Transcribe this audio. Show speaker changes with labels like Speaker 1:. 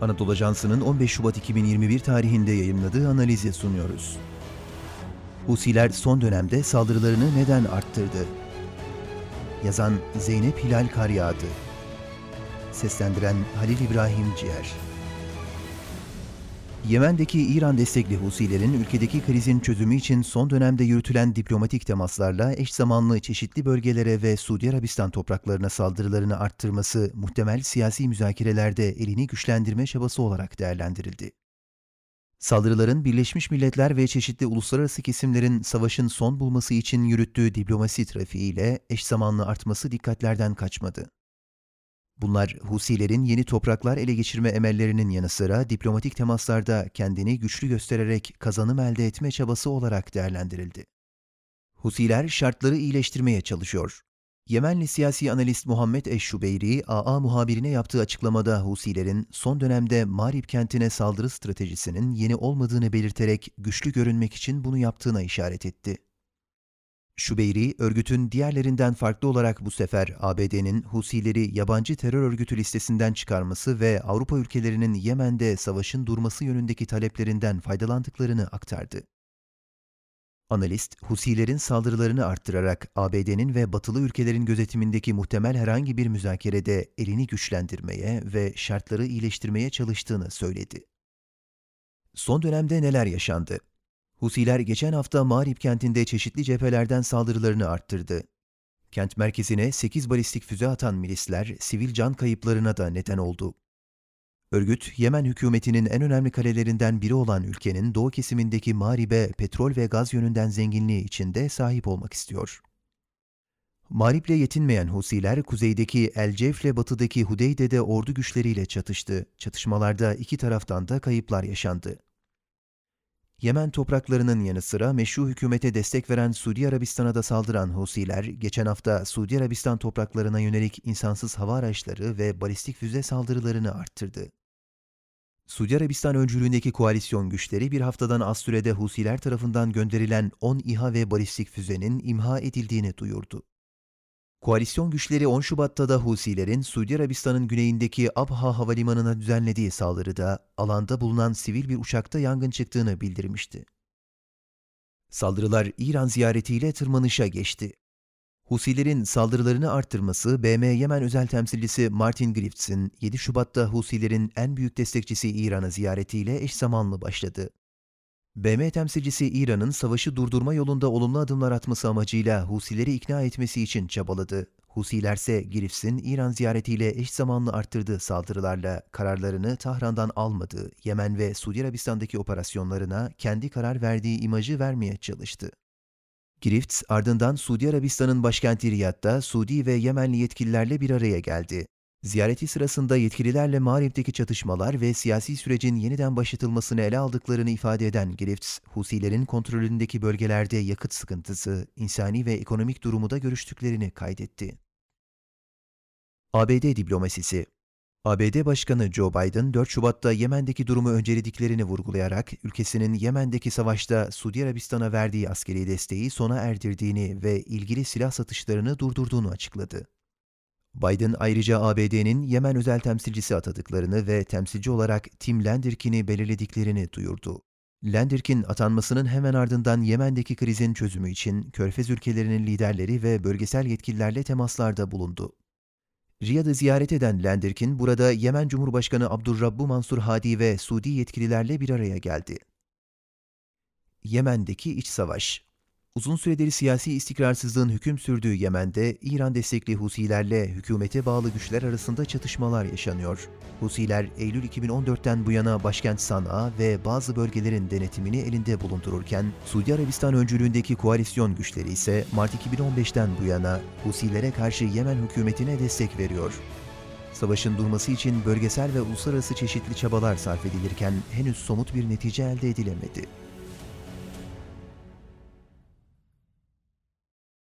Speaker 1: Anadolu Ajansı'nın 15 Şubat 2021 tarihinde yayımladığı analizi sunuyoruz. Husiler son dönemde saldırılarını neden arttırdı? Yazan Zeynep Hilal Karyağdı Seslendiren Halil İbrahim Ciğer Yemen'deki İran destekli Husilerin ülkedeki krizin çözümü için son dönemde yürütülen diplomatik temaslarla eş zamanlı çeşitli bölgelere ve Suudi Arabistan topraklarına saldırılarını arttırması muhtemel siyasi müzakerelerde elini güçlendirme çabası olarak değerlendirildi. Saldırıların Birleşmiş Milletler ve çeşitli uluslararası kesimlerin savaşın son bulması için yürüttüğü diplomasi trafiğiyle eş zamanlı artması dikkatlerden kaçmadı. Bunlar Husilerin yeni topraklar ele geçirme emellerinin yanı sıra diplomatik temaslarda kendini güçlü göstererek kazanım elde etme çabası olarak değerlendirildi. Husiler şartları iyileştirmeye çalışıyor. Yemenli siyasi analist Muhammed Eşşubeyri, AA muhabirine yaptığı açıklamada Husilerin son dönemde Marib kentine saldırı stratejisinin yeni olmadığını belirterek güçlü görünmek için bunu yaptığına işaret etti. Şubeyri, örgütün diğerlerinden farklı olarak bu sefer ABD'nin Husileri yabancı terör örgütü listesinden çıkarması ve Avrupa ülkelerinin Yemen'de savaşın durması yönündeki taleplerinden faydalandıklarını aktardı. Analist, Husilerin saldırılarını arttırarak ABD'nin ve batılı ülkelerin gözetimindeki muhtemel herhangi bir müzakerede elini güçlendirmeye ve şartları iyileştirmeye çalıştığını söyledi. Son dönemde neler yaşandı? Husiler geçen hafta Marib kentinde çeşitli cephelerden saldırılarını arttırdı. Kent merkezine 8 balistik füze atan milisler sivil can kayıplarına da neden oldu. Örgüt, Yemen hükümetinin en önemli kalelerinden biri olan ülkenin doğu kesimindeki Marib'e petrol ve gaz yönünden zenginliği içinde sahip olmak istiyor. Marib'le yetinmeyen Husiler, kuzeydeki El Cevf'le batıdaki Hudeyde'de ordu güçleriyle çatıştı. Çatışmalarda iki taraftan da kayıplar yaşandı. Yemen topraklarının yanı sıra meşru hükümete destek veren Suudi Arabistan'a da saldıran Husiler, geçen hafta Suudi Arabistan topraklarına yönelik insansız hava araçları ve balistik füze saldırılarını arttırdı. Suudi Arabistan öncülüğündeki koalisyon güçleri bir haftadan az sürede Husiler tarafından gönderilen 10 İHA ve balistik füzenin imha edildiğini duyurdu. Koalisyon güçleri 10 Şubat'ta da Husilerin Suudi Arabistan'ın güneyindeki Abha havalimanına düzenlediği saldırıda alanda bulunan sivil bir uçakta yangın çıktığını bildirmişti. Saldırılar İran ziyaretiyle tırmanışa geçti. Husilerin saldırılarını arttırması BM Yemen özel temsilcisi Martin Griffiths'in 7 Şubat'ta Husilerin en büyük destekçisi İran'ı ziyaretiyle eş zamanlı başladı. BM temsilcisi İran'ın savaşı durdurma yolunda olumlu adımlar atması amacıyla Husileri ikna etmesi için çabaladı. Husiler ise Girifs'in İran ziyaretiyle eş zamanlı arttırdığı saldırılarla kararlarını Tahran'dan almadığı Yemen ve Suudi Arabistan'daki operasyonlarına kendi karar verdiği imajı vermeye çalıştı. Griffiths ardından Suudi Arabistan'ın başkenti Riyad'da Suudi ve Yemenli yetkililerle bir araya geldi. Ziyareti sırasında yetkililerle Mağrib'deki çatışmalar ve siyasi sürecin yeniden başlatılmasını ele aldıklarını ifade eden Griffiths, Husilerin kontrolündeki bölgelerde yakıt sıkıntısı, insani ve ekonomik durumu da görüştüklerini kaydetti. ABD diplomasisi ABD Başkanı Joe Biden 4 Şubat'ta Yemen'deki durumu öncelediklerini vurgulayarak ülkesinin Yemen'deki savaşta Suudi Arabistan'a verdiği askeri desteği sona erdirdiğini ve ilgili silah satışlarını durdurduğunu açıkladı. Biden ayrıca ABD'nin Yemen özel temsilcisi atadıklarını ve temsilci olarak Tim Lenderkin'i belirlediklerini duyurdu. Lenderkin atanmasının hemen ardından Yemen'deki krizin çözümü için Körfez ülkelerinin liderleri ve bölgesel yetkililerle temaslarda bulundu. Riyad'ı ziyaret eden Lenderkin burada Yemen Cumhurbaşkanı Abdurrabbu Mansur Hadi ve Suudi yetkililerle bir araya geldi. Yemen'deki iç savaş Uzun süredir siyasi istikrarsızlığın hüküm sürdüğü Yemen'de İran destekli Husilerle hükümete bağlı güçler arasında çatışmalar yaşanıyor. Husiler Eylül 2014'ten bu yana başkent San'a ve bazı bölgelerin denetimini elinde bulundururken Suudi Arabistan öncülüğündeki koalisyon güçleri ise Mart 2015'ten bu yana Husilere karşı Yemen hükümetine destek veriyor. Savaşın durması için bölgesel ve uluslararası çeşitli çabalar sarf edilirken henüz somut bir netice elde edilemedi.